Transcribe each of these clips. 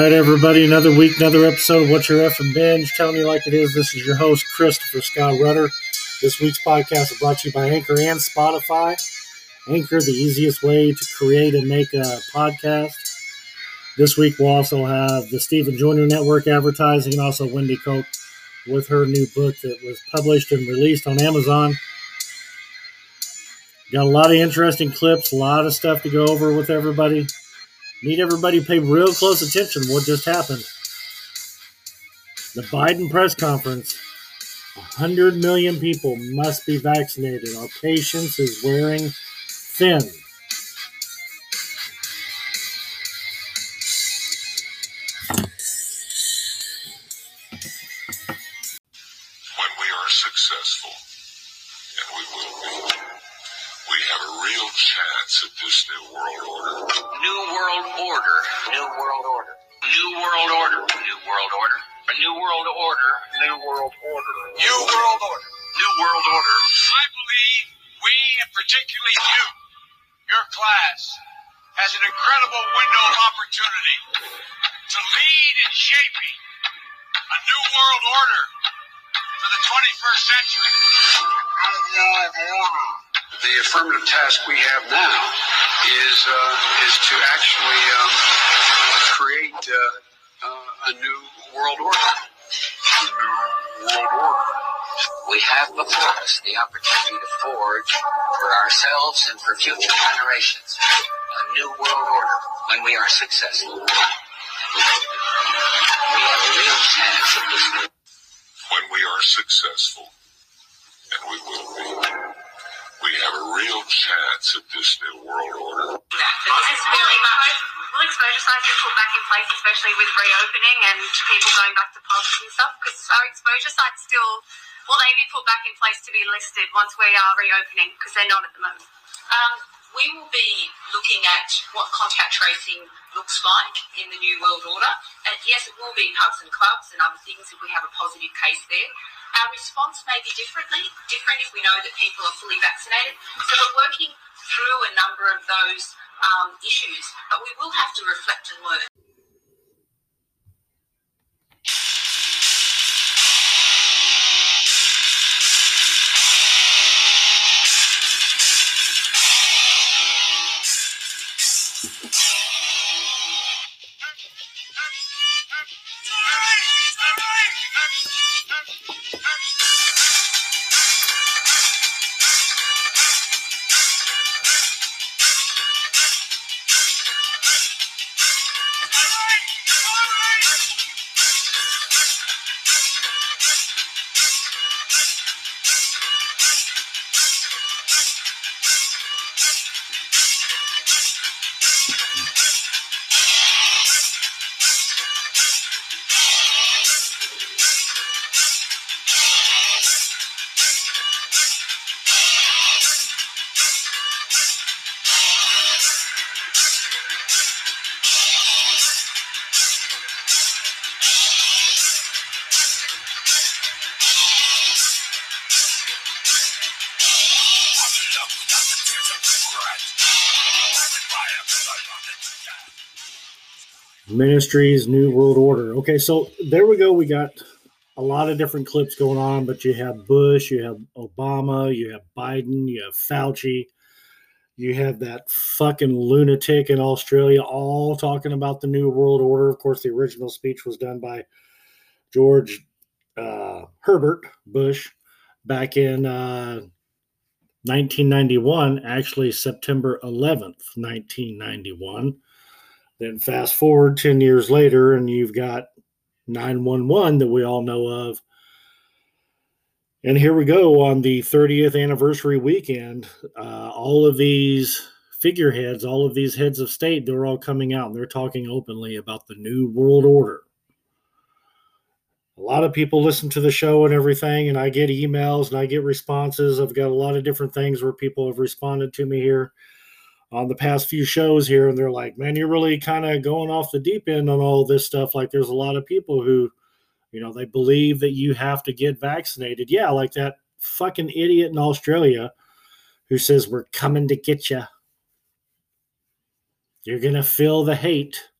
right, everybody, another week, another episode of What's Your F and Binge. Telling you like it is, this is your host, Christopher Scott Rutter. This week's podcast is brought to you by Anchor and Spotify. Anchor, the easiest way to create and make a podcast. This week, we'll also have the Stephen Joyner Network advertising and also Wendy Cope with her new book that was published and released on Amazon. Got a lot of interesting clips, a lot of stuff to go over with everybody. Need everybody to pay real close attention what just happened. The Biden press conference 100 million people must be vaccinated. Our patience is wearing thin. New World Order. New World Order. New World Order. New World Order. A New World Order. New World Order. New World Order. New World Order. I believe we, and particularly you, your class, has an incredible window of opportunity to lead in shaping a new world order for the 21st century. The affirmative task we have now is uh, is to actually um, create uh, uh, a new world order. A new world order. We have before us the opportunity to forge for ourselves and for future generations a new world order when we are successful. We have a real chance at this When we are successful, and we will be, we have a real chance at this new world order. It's very much. Will exposure sites be put back in place, especially with reopening and people going back to pubs and stuff? Because our exposure sites still, will they be put back in place to be listed once we are reopening? Because they're not at the moment. Um, we will be looking at what contact tracing looks like in the New World Order. And yes, it will be pubs and clubs and other things if we have a positive case there. Our response may be differently, different if we know that people are fully vaccinated. So we're working through a number of those um, issues, but we will have to reflect and learn. Ministries, New World Order. Okay, so there we go. We got a lot of different clips going on, but you have Bush, you have Obama, you have Biden, you have Fauci, you have that fucking lunatic in Australia, all talking about the New World Order. Of course, the original speech was done by George uh, Herbert Bush back in uh, 1991, actually September 11th, 1991. Then fast forward 10 years later, and you've got 911 that we all know of. And here we go on the 30th anniversary weekend. Uh, all of these figureheads, all of these heads of state, they're all coming out and they're talking openly about the New World Order. A lot of people listen to the show and everything, and I get emails and I get responses. I've got a lot of different things where people have responded to me here on the past few shows here, and they're like, man, you're really kind of going off the deep end on all this stuff. Like, there's a lot of people who, you know, they believe that you have to get vaccinated. Yeah, like that fucking idiot in Australia who says, we're coming to get you. You're going to feel the hate.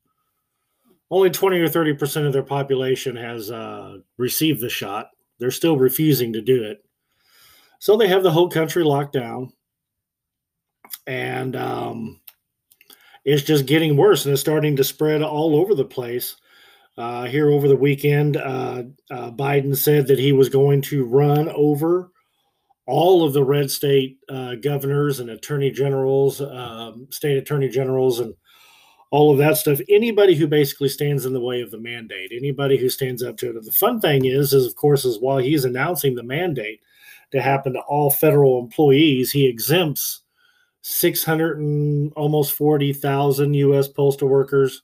only 20 or 30 percent of their population has uh, received the shot. They're still refusing to do it. So they have the whole country locked down. And um, it's just getting worse and it's starting to spread all over the place. Uh, here over the weekend, uh, uh, Biden said that he was going to run over all of the red state uh, governors and attorney generals, um, state attorney generals, and all of that stuff. Anybody who basically stands in the way of the mandate, anybody who stands up to it. And the fun thing is, is of course, is while he's announcing the mandate to happen to all federal employees, he exempts 600 and almost 40,000 U.S. postal workers.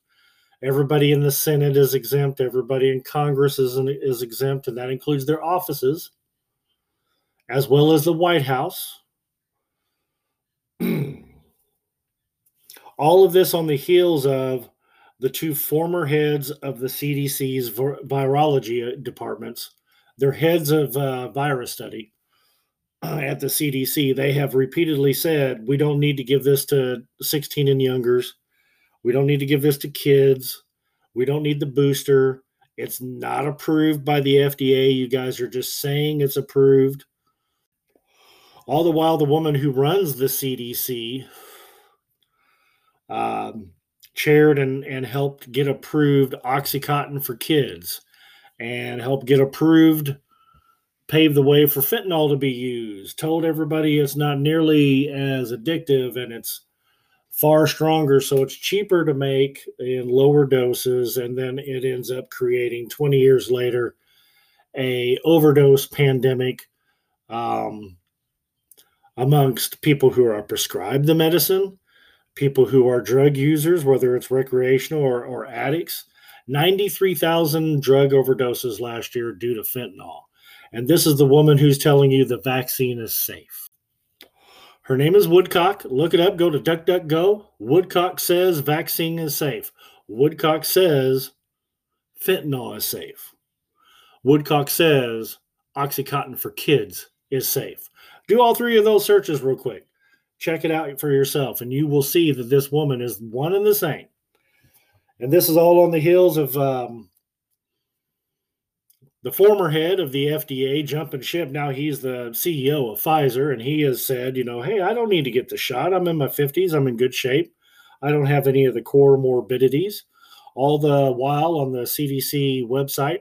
Everybody in the Senate is exempt. Everybody in Congress is, is exempt, and that includes their offices as well as the White House. All of this on the heels of the two former heads of the CDC's virology uh, departments. They're heads of uh, virus study at the CDC. They have repeatedly said we don't need to give this to 16 and youngers. We don't need to give this to kids. We don't need the booster. It's not approved by the FDA. You guys are just saying it's approved. All the while, the woman who runs the CDC um, chaired and, and helped get approved Oxycontin for kids and helped get approved, pave the way for fentanyl to be used, told everybody it's not nearly as addictive and it's far stronger, so it's cheaper to make in lower doses, and then it ends up creating 20 years later a overdose pandemic um, amongst people who are prescribed the medicine, people who are drug users, whether it's recreational or, or addicts. 93,000 drug overdoses last year due to fentanyl. And this is the woman who's telling you the vaccine is safe. Her name is Woodcock. Look it up. Go to DuckDuckGo. Woodcock says vaccine is safe. Woodcock says fentanyl is safe. Woodcock says Oxycontin for kids is safe. Do all three of those searches real quick. Check it out for yourself, and you will see that this woman is one and the same. And this is all on the heels of um, the former head of the FDA jumping ship. Now he's the CEO of Pfizer, and he has said, you know, hey, I don't need to get the shot. I'm in my 50s. I'm in good shape. I don't have any of the core morbidities. All the while on the CDC website,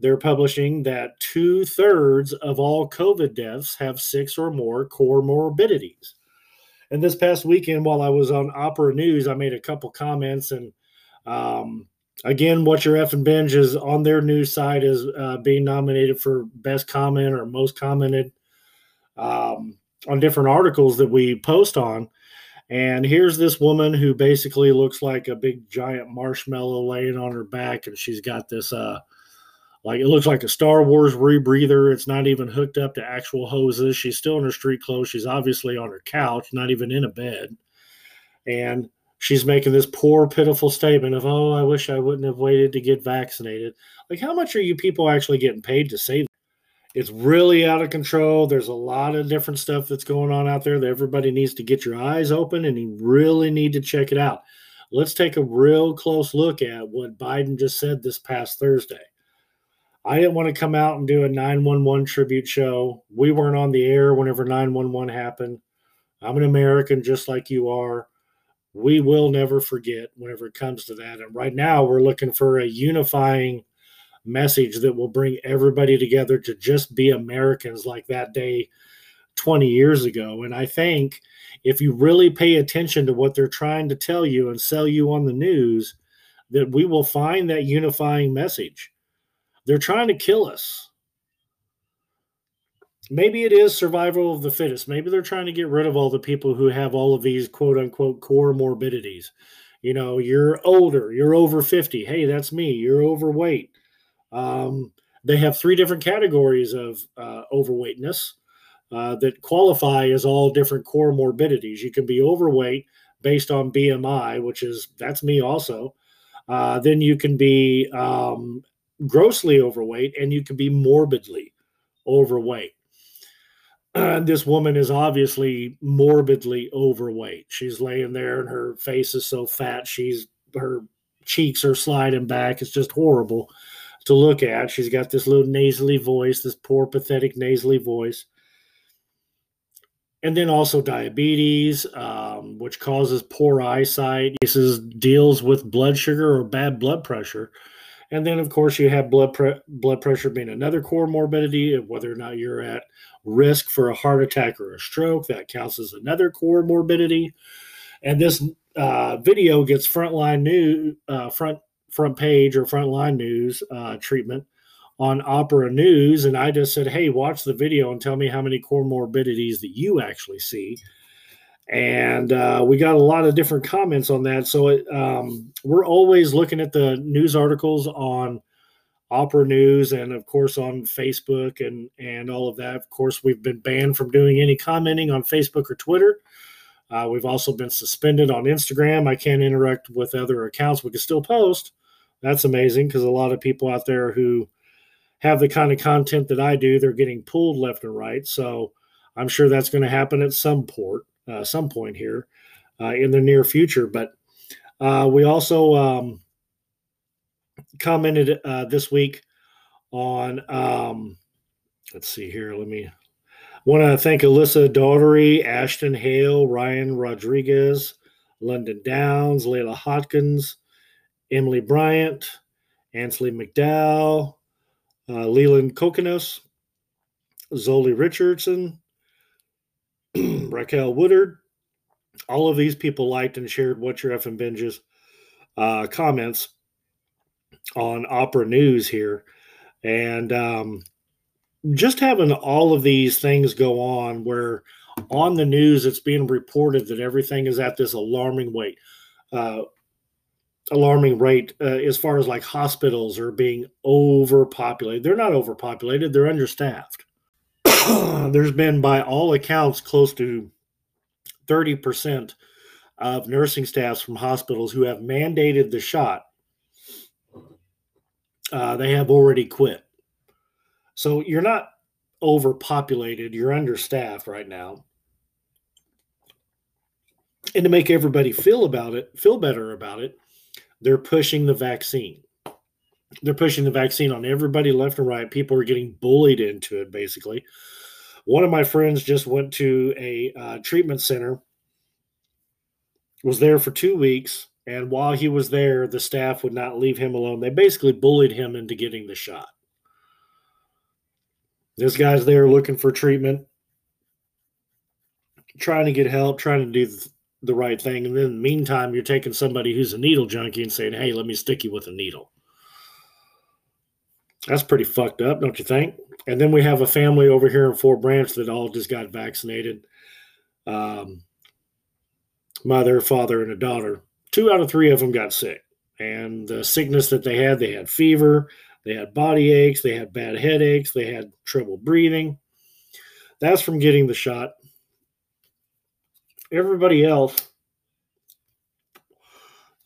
they're publishing that two thirds of all COVID deaths have six or more core morbidities. And this past weekend, while I was on Opera News, I made a couple comments. And um, again, What Your and Binge is on their news site is uh, being nominated for best comment or most commented um, on different articles that we post on. And here's this woman who basically looks like a big giant marshmallow laying on her back, and she's got this uh, like it looks like a Star Wars rebreather. It's not even hooked up to actual hoses. She's still in her street clothes. She's obviously on her couch, not even in a bed. And she's making this poor, pitiful statement of, oh, I wish I wouldn't have waited to get vaccinated. Like, how much are you people actually getting paid to say that? It's really out of control. There's a lot of different stuff that's going on out there that everybody needs to get your eyes open and you really need to check it out. Let's take a real close look at what Biden just said this past Thursday. I didn't want to come out and do a 911 tribute show. We weren't on the air whenever 911 happened. I'm an American just like you are. We will never forget whenever it comes to that. And right now, we're looking for a unifying message that will bring everybody together to just be Americans like that day 20 years ago. And I think if you really pay attention to what they're trying to tell you and sell you on the news, that we will find that unifying message they're trying to kill us. Maybe it is survival of the fittest. Maybe they're trying to get rid of all the people who have all of these quote unquote core morbidities. You know, you're older, you're over 50. Hey, that's me. You're overweight. Um, they have three different categories of uh, overweightness uh, that qualify as all different core morbidities. You can be overweight based on BMI, which is that's me also. Uh, then you can be um, grossly overweight and you can be morbidly overweight. This woman is obviously morbidly overweight. She's laying there and her face is so fat. She's her cheeks are sliding back. It's just horrible to look at. She's got this little nasally voice, this poor, pathetic nasally voice. And then also diabetes, um, which causes poor eyesight. This is, deals with blood sugar or bad blood pressure. And then, of course, you have blood pre- blood pressure being another core morbidity. Whether or not you're at risk for a heart attack or a stroke, that counts as another core morbidity. And this uh, video gets frontline news, uh, front front page or frontline news uh, treatment on Opera News, and I just said, "Hey, watch the video and tell me how many core morbidities that you actually see." And uh, we got a lot of different comments on that. So it, um, we're always looking at the news articles on Opera News and, of course, on Facebook and and all of that. Of course, we've been banned from doing any commenting on Facebook or Twitter. Uh, we've also been suspended on Instagram. I can't interact with other accounts. We can still post. That's amazing because a lot of people out there who have the kind of content that I do, they're getting pulled left and right. So I'm sure that's going to happen at some port, uh, some point here uh, in the near future. But uh, we also um, commented uh, this week on, um, let's see here, let me Want to thank Alyssa Daughtery, Ashton Hale, Ryan Rodriguez, London Downs, Layla Hodkins, Emily Bryant, Ansley McDowell, uh, Leland Kokonos, Zoli Richardson, Raquel Woodard. All of these people liked and shared What Your Effing Binges uh, comments on Opera News here. And um, just having all of these things go on where on the news it's being reported that everything is at this alarming weight uh, alarming rate uh, as far as like hospitals are being overpopulated they're not overpopulated they're understaffed there's been by all accounts close to 30% of nursing staffs from hospitals who have mandated the shot uh, they have already quit so you're not overpopulated, you're understaffed right now. And to make everybody feel about it, feel better about it, they're pushing the vaccine. They're pushing the vaccine on everybody left and right. People are getting bullied into it, basically. One of my friends just went to a uh, treatment center, was there for two weeks, and while he was there, the staff would not leave him alone. They basically bullied him into getting the shot. This guy's there looking for treatment, trying to get help, trying to do the right thing. And then in the meantime, you're taking somebody who's a needle junkie and saying, hey, let me stick you with a needle. That's pretty fucked up, don't you think? And then we have a family over here in Fort Branch that all just got vaccinated. Um, mother, father, and a daughter. Two out of three of them got sick. And the sickness that they had, they had fever, they had body aches, they had bad headaches, they had trouble breathing. That's from getting the shot. Everybody else,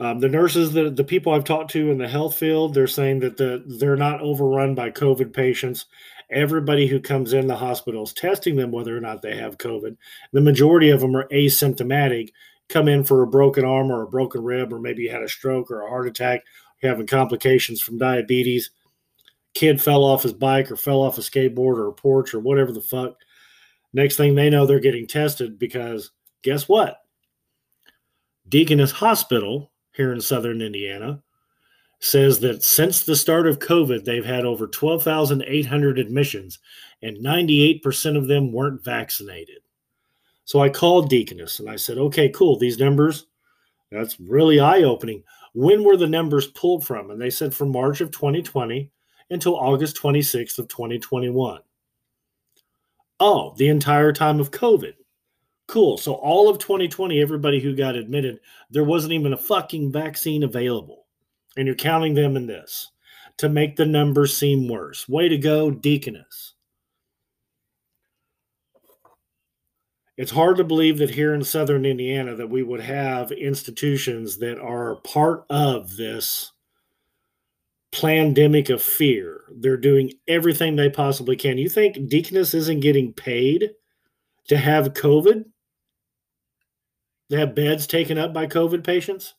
um, the nurses, the, the people I've talked to in the health field, they're saying that the, they're not overrun by COVID patients. Everybody who comes in the hospital is testing them whether or not they have COVID. The majority of them are asymptomatic, come in for a broken arm or a broken rib, or maybe you had a stroke or a heart attack, having complications from diabetes kid fell off his bike or fell off a skateboard or a porch or whatever the fuck. Next thing they know, they're getting tested because guess what? Deaconess Hospital here in southern Indiana says that since the start of COVID, they've had over 12,800 admissions and 98% of them weren't vaccinated. So I called Deaconess and I said, okay, cool. These numbers, that's really eye opening. When were the numbers pulled from? And they said from March of 2020 until August 26th of 2021. Oh, the entire time of COVID. Cool. So all of 2020, everybody who got admitted, there wasn't even a fucking vaccine available. And you're counting them in this to make the numbers seem worse. Way to go, Deaconess. It's hard to believe that here in southern Indiana that we would have institutions that are part of this pandemic of fear. They're doing everything they possibly can. You think Deaconess isn't getting paid to have COVID? To have beds taken up by COVID patients?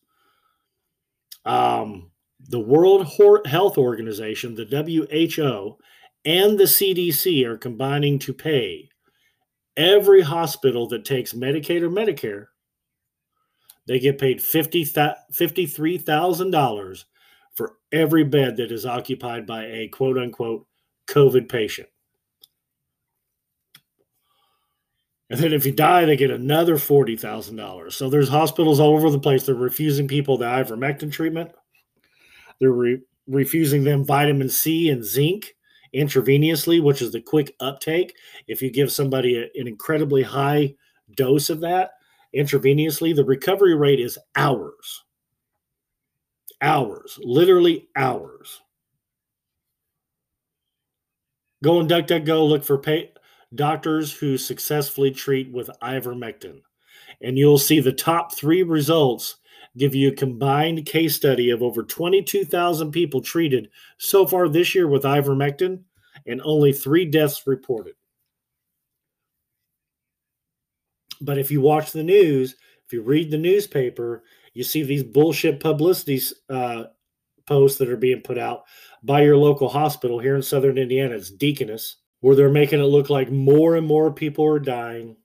Um, the World Health Organization, the WHO, and the CDC are combining to pay every hospital that takes Medicaid or Medicare. They get paid $53,000 for every bed that is occupied by a quote unquote COVID patient. And then if you die, they get another $40,000. So there's hospitals all over the place. They're refusing people the ivermectin treatment. They're re- refusing them vitamin C and zinc intravenously, which is the quick uptake. If you give somebody a, an incredibly high dose of that intravenously, the recovery rate is hours. Hours, literally hours. Go and DuckDuckGo, look for pay, doctors who successfully treat with ivermectin. And you'll see the top three results give you a combined case study of over 22,000 people treated so far this year with ivermectin and only three deaths reported. But if you watch the news, if you read the newspaper, you see these bullshit publicity uh, posts that are being put out by your local hospital here in southern Indiana. It's Deaconess, where they're making it look like more and more people are dying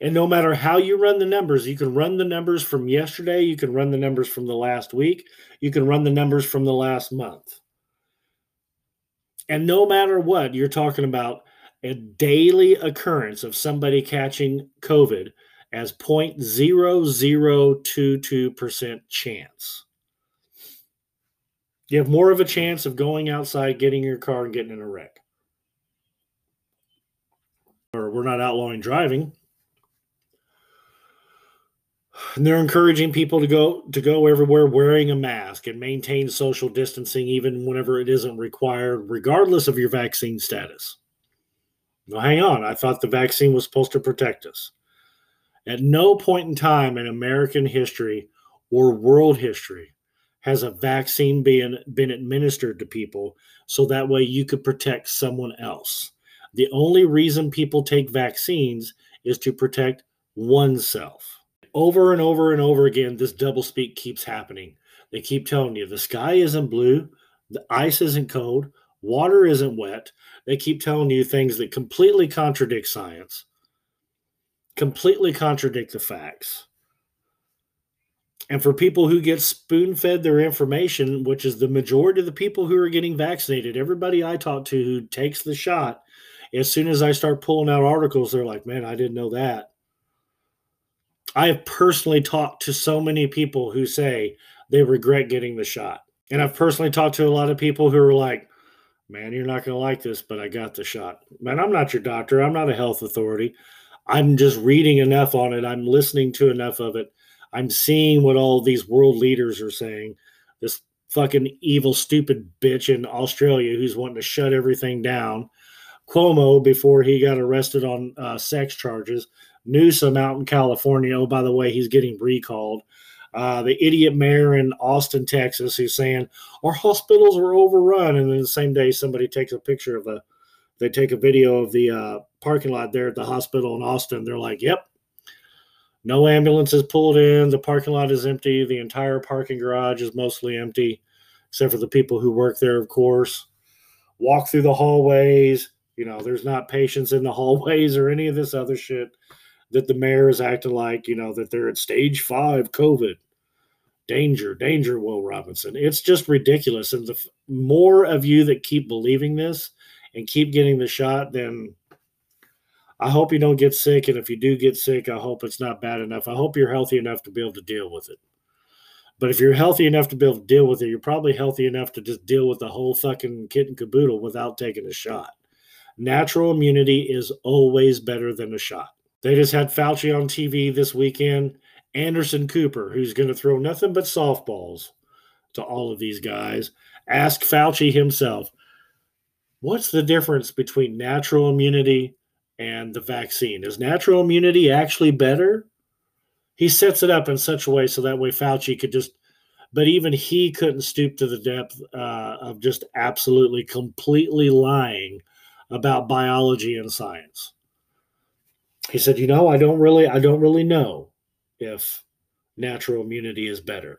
and no matter how you run the numbers, you can run the numbers from yesterday, you can run the numbers from the last week, you can run the numbers from the last month. And no matter what, you're talking about a daily occurrence of somebody catching COVID as 0.0022% chance. You have more of a chance of going outside, getting your car, and getting in a wreck. Or we're not outlawing driving and they're encouraging people to go to go everywhere wearing a mask and maintain social distancing even whenever it isn't required regardless of your vaccine status. Well hang on. I thought the vaccine was supposed to protect us. At no point in time in american history or world history has a vaccine been been administered to people so that way you could protect someone else. The only reason people take vaccines is to protect oneself over and over and over again, this double speak keeps happening. They keep telling you the sky isn't blue, the ice isn't cold, water isn't wet. They keep telling you things that completely contradict science, completely contradict the facts. And for people who get spoon fed their information, which is the majority of the people who are getting vaccinated, everybody I talk to who takes the shot, as soon as I start pulling out articles, they're like, man, I didn't know that. I have personally talked to so many people who say they regret getting the shot. And I've personally talked to a lot of people who are like, man, you're not going to like this, but I got the shot. Man, I'm not your doctor. I'm not a health authority. I'm just reading enough on it. I'm listening to enough of it. I'm seeing what all these world leaders are saying. This fucking evil, stupid bitch in Australia who's wanting to shut everything down. Cuomo, before he got arrested on uh, sex charges, Newsom out in California. Oh, by the way, he's getting recalled. Uh, the idiot mayor in Austin, Texas, who's saying our hospitals are overrun, and then the same day somebody takes a picture of the, they take a video of the uh, parking lot there at the hospital in Austin. They're like, "Yep, no ambulances pulled in. The parking lot is empty. The entire parking garage is mostly empty, except for the people who work there, of course. Walk through the hallways. You know, there's not patients in the hallways or any of this other shit that the mayor is acting like, you know, that they're at stage five COVID. Danger, danger, Will Robinson. It's just ridiculous. And the more of you that keep believing this and keep getting the shot, then I hope you don't get sick. And if you do get sick, I hope it's not bad enough. I hope you're healthy enough to be able to deal with it. But if you're healthy enough to be able to deal with it, you're probably healthy enough to just deal with the whole fucking kit and caboodle without taking a shot. Natural immunity is always better than a shot. They just had Fauci on TV this weekend. Anderson Cooper, who's going to throw nothing but softballs to all of these guys, asked Fauci himself, What's the difference between natural immunity and the vaccine? Is natural immunity actually better? He sets it up in such a way so that way Fauci could just, but even he couldn't stoop to the depth uh, of just absolutely completely lying about biology and science he said, "You know, I don't really, I don't really know if natural immunity is better.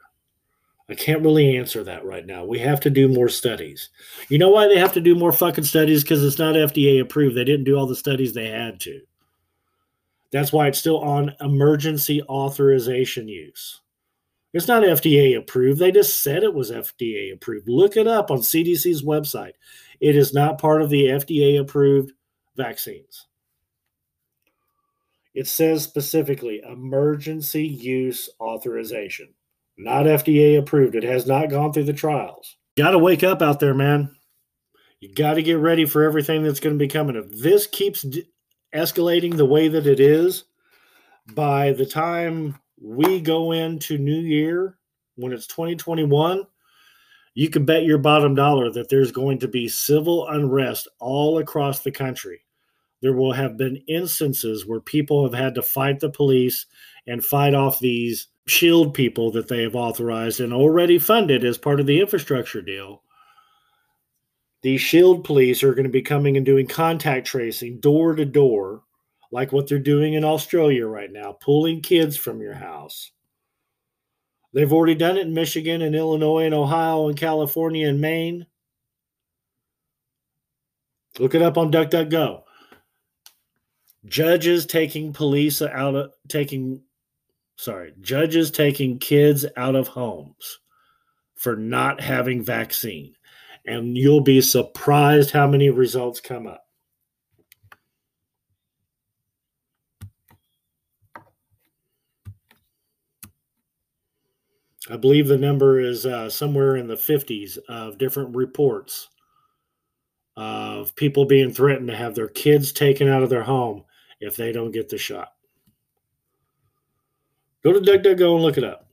I can't really answer that right now. We have to do more studies. You know why they have to do more fucking studies? Because it's not FDA approved. They didn't do all the studies they had to. That's why it's still on emergency authorization use. It's not FDA approved. They just said it was FDA approved. Look it up on CDC's website. It is not part of the FDA approved vaccines. It says specifically emergency use authorization, not FDA approved. It has not gone through the trials. Got to wake up out there, man. You got to get ready for everything that's going to be coming. If this keeps d- escalating the way that it is, by the time we go into New Year, when it's 2021, you can bet your bottom dollar that there's going to be civil unrest all across the country. There will have been instances where people have had to fight the police and fight off these shield people that they have authorized and already funded as part of the infrastructure deal. These shield police are going to be coming and doing contact tracing door to door, like what they're doing in Australia right now, pulling kids from your house. They've already done it in Michigan and Illinois and Ohio and California and Maine. Look it up on DuckDuckGo. Judges taking police out of taking sorry, judges taking kids out of homes for not having vaccine. And you'll be surprised how many results come up. I believe the number is uh, somewhere in the 50s of different reports of people being threatened to have their kids taken out of their home if they don't get the shot. Go to DuckDuckGo and look it up.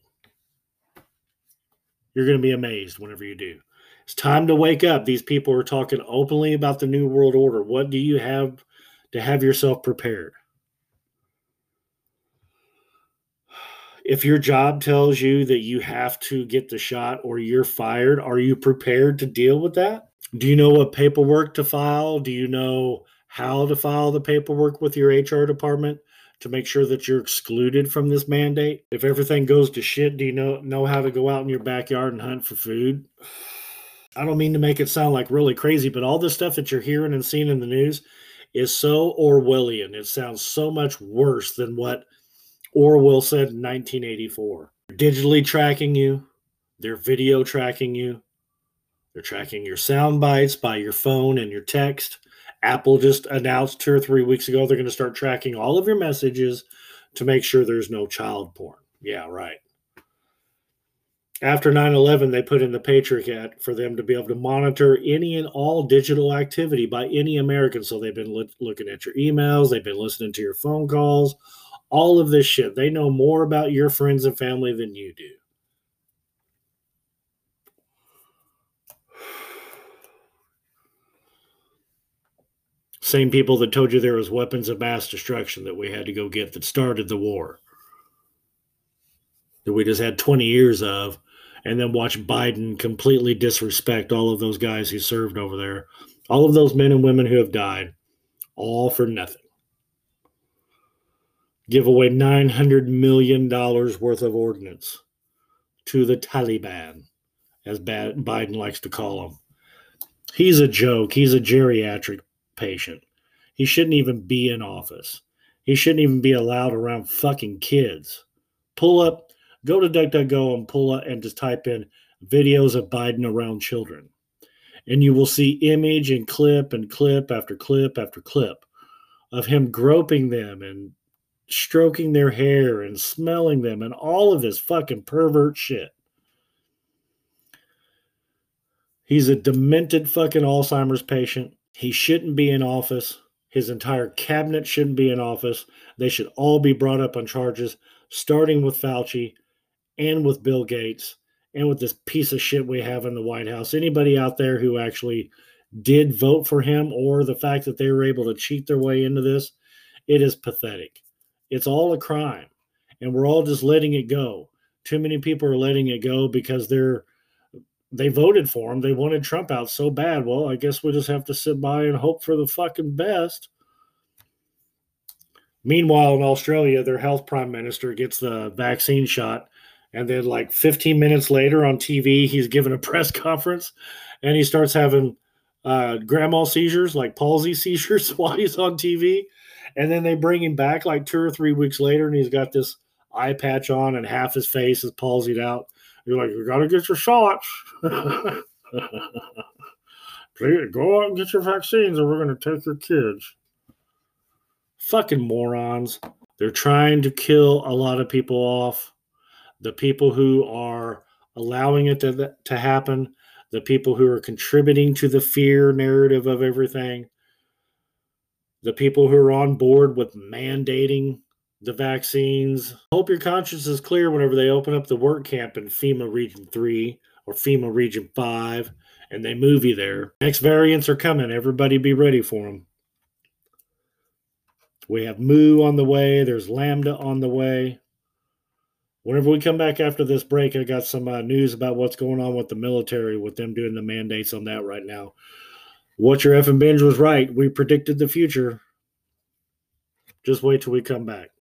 You're going to be amazed whenever you do. It's time to wake up. These people are talking openly about the New World Order. What do you have to have yourself prepared? If your job tells you that you have to get the shot or you're fired, are you prepared to deal with that? Do you know what paperwork to file? Do you know how to file the paperwork with your HR department to make sure that you're excluded from this mandate? If everything goes to shit, do you know know how to go out in your backyard and hunt for food? I don't mean to make it sound like really crazy, but all this stuff that you're hearing and seeing in the news is so Orwellian. It sounds so much worse than what Orwell said in 1984. Digitally tracking you, they're video tracking you, they're tracking your sound bites by your phone and your text. Apple just announced two or three weeks ago they're going to start tracking all of your messages to make sure there's no child porn. Yeah, right. After 9 11, they put in the Patriot Act for them to be able to monitor any and all digital activity by any American. So they've been looking at your emails, they've been listening to your phone calls, all of this shit. They know more about your friends and family than you do. Same people that told you there was weapons of mass destruction that we had to go get that started the war. That we just had 20 years of, and then watch Biden completely disrespect all of those guys who served over there. All of those men and women who have died, all for nothing. Give away $900 million worth of ordnance to the Taliban, as Biden likes to call them. He's a joke. He's a geriatric patient. He shouldn't even be in office. He shouldn't even be allowed around fucking kids. Pull up, go to DuckDuckGo and pull up and just type in videos of Biden around children. And you will see image and clip and clip after clip after clip of him groping them and stroking their hair and smelling them and all of this fucking pervert shit. He's a demented fucking Alzheimer's patient. He shouldn't be in office. His entire cabinet shouldn't be in office. They should all be brought up on charges, starting with Fauci and with Bill Gates and with this piece of shit we have in the White House. Anybody out there who actually did vote for him or the fact that they were able to cheat their way into this, it is pathetic. It's all a crime. And we're all just letting it go. Too many people are letting it go because they're they voted for him. They wanted Trump out so bad. Well, I guess we just have to sit by and hope for the fucking best. Meanwhile, in Australia, their health prime minister gets the vaccine shot And then, like 15 minutes later on TV, he's given a press conference and he starts having uh, grand mal seizures, like palsy seizures, while he's on TV. And then they bring him back like two or three weeks later and he's got this eye patch on and half his face is palsied out. You're like, you got to get your shots. Please go out and get your vaccines or we're going to take your kids. Fucking morons. They're trying to kill a lot of people off. The people who are allowing it to, to happen, the people who are contributing to the fear narrative of everything, the people who are on board with mandating the vaccines. Hope your conscience is clear whenever they open up the work camp in FEMA Region 3 or FEMA Region 5 and they move you there. Next variants are coming. Everybody be ready for them. We have Mu on the way. There's Lambda on the way. Whenever we come back after this break, I got some uh, news about what's going on with the military, with them doing the mandates on that right now. What your effing binge was right. We predicted the future. Just wait till we come back.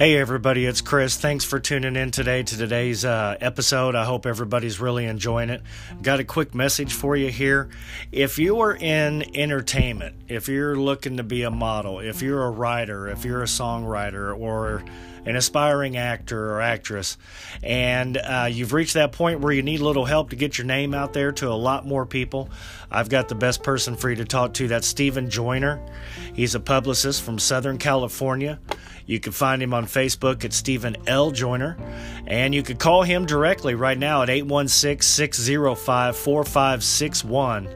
Hey, everybody, it's Chris. Thanks for tuning in today to today's uh, episode. I hope everybody's really enjoying it. Got a quick message for you here. If you are in entertainment, if you're looking to be a model, if you're a writer, if you're a songwriter, or an aspiring actor or actress, and uh, you've reached that point where you need a little help to get your name out there to a lot more people, I've got the best person for you to talk to. That's Stephen Joyner. He's a publicist from Southern California. You can find him on Facebook at Stephen L. Joyner, and you can call him directly right now at 816 605 4561.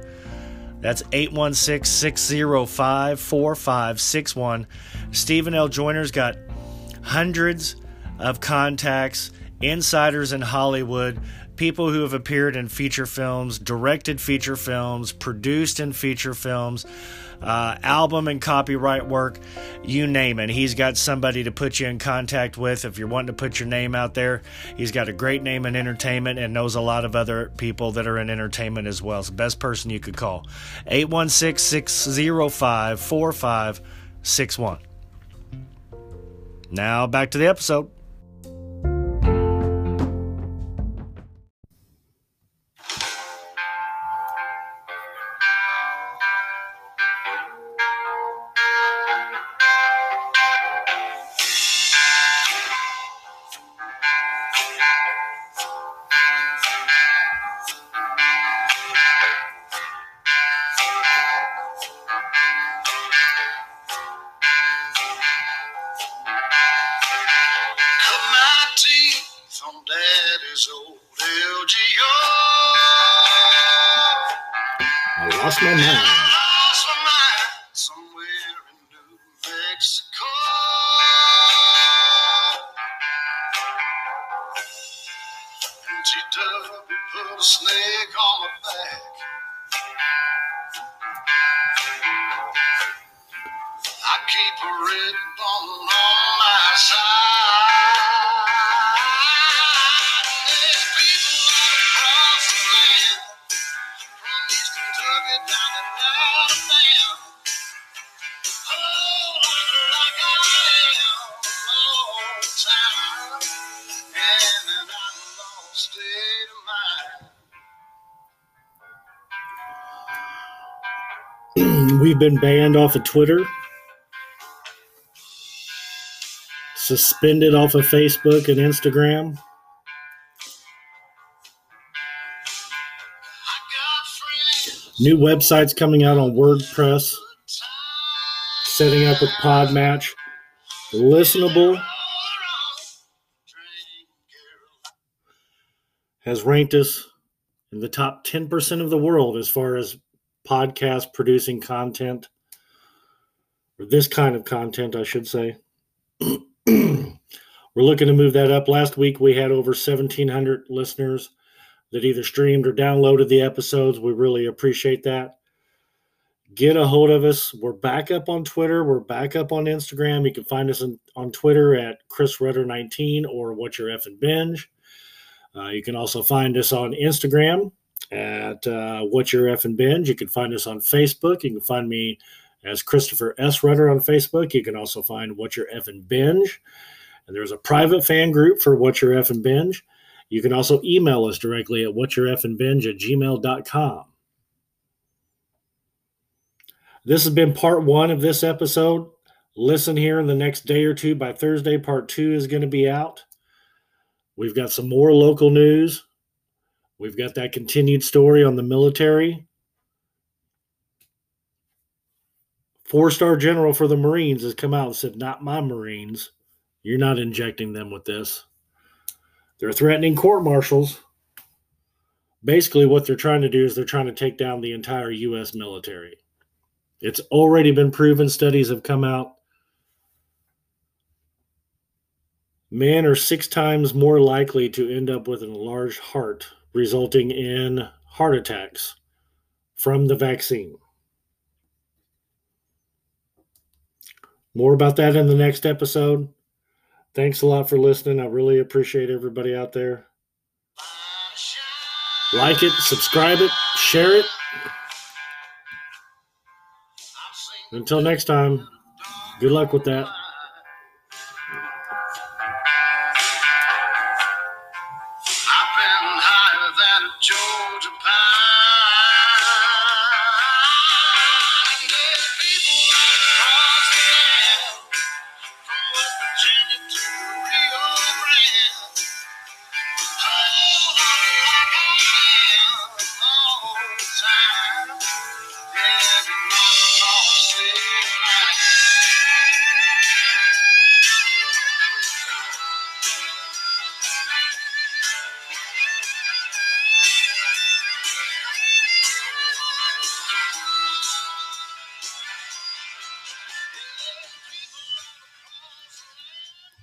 That's 816 605 4561. Stephen L. Joyner's got hundreds of contacts, insiders in Hollywood, people who have appeared in feature films, directed feature films, produced in feature films uh, album and copyright work, you name it. He's got somebody to put you in contact with if you're wanting to put your name out there. He's got a great name in entertainment and knows a lot of other people that are in entertainment as well. It's the best person you could call. 816 605 4561. Now back to the episode. teeth on daddy's old I lost my mind. Been banned off of Twitter, suspended off of Facebook and Instagram. New websites coming out on WordPress, setting up with Podmatch, listenable. Has ranked us in the top 10% of the world as far as podcast producing content, or this kind of content, I should say. We're looking to move that up. Last week we had over 1,700 listeners that either streamed or downloaded the episodes. We really appreciate that. Get a hold of us. We're back up on Twitter. We're back up on Instagram. You can find us on, on Twitter at Chris Rutter 19 or What's Your F and Binge. Uh, you can also find us on Instagram at uh, What's Your F and Binge. You can find us on Facebook. You can find me as Christopher S. Rutter on Facebook. You can also find What's Your F and Binge. And there's a private fan group for What's Your F and Binge. You can also email us directly at What's Your F and Binge at gmail.com. This has been part one of this episode. Listen here in the next day or two. By Thursday, part two is going to be out. We've got some more local news. We've got that continued story on the military. Four star general for the Marines has come out and said, Not my Marines. You're not injecting them with this. They're threatening court martials. Basically, what they're trying to do is they're trying to take down the entire U.S. military. It's already been proven, studies have come out. Men are six times more likely to end up with an enlarged heart, resulting in heart attacks from the vaccine. More about that in the next episode. Thanks a lot for listening. I really appreciate everybody out there. Like it, subscribe it, share it. Until next time, good luck with that.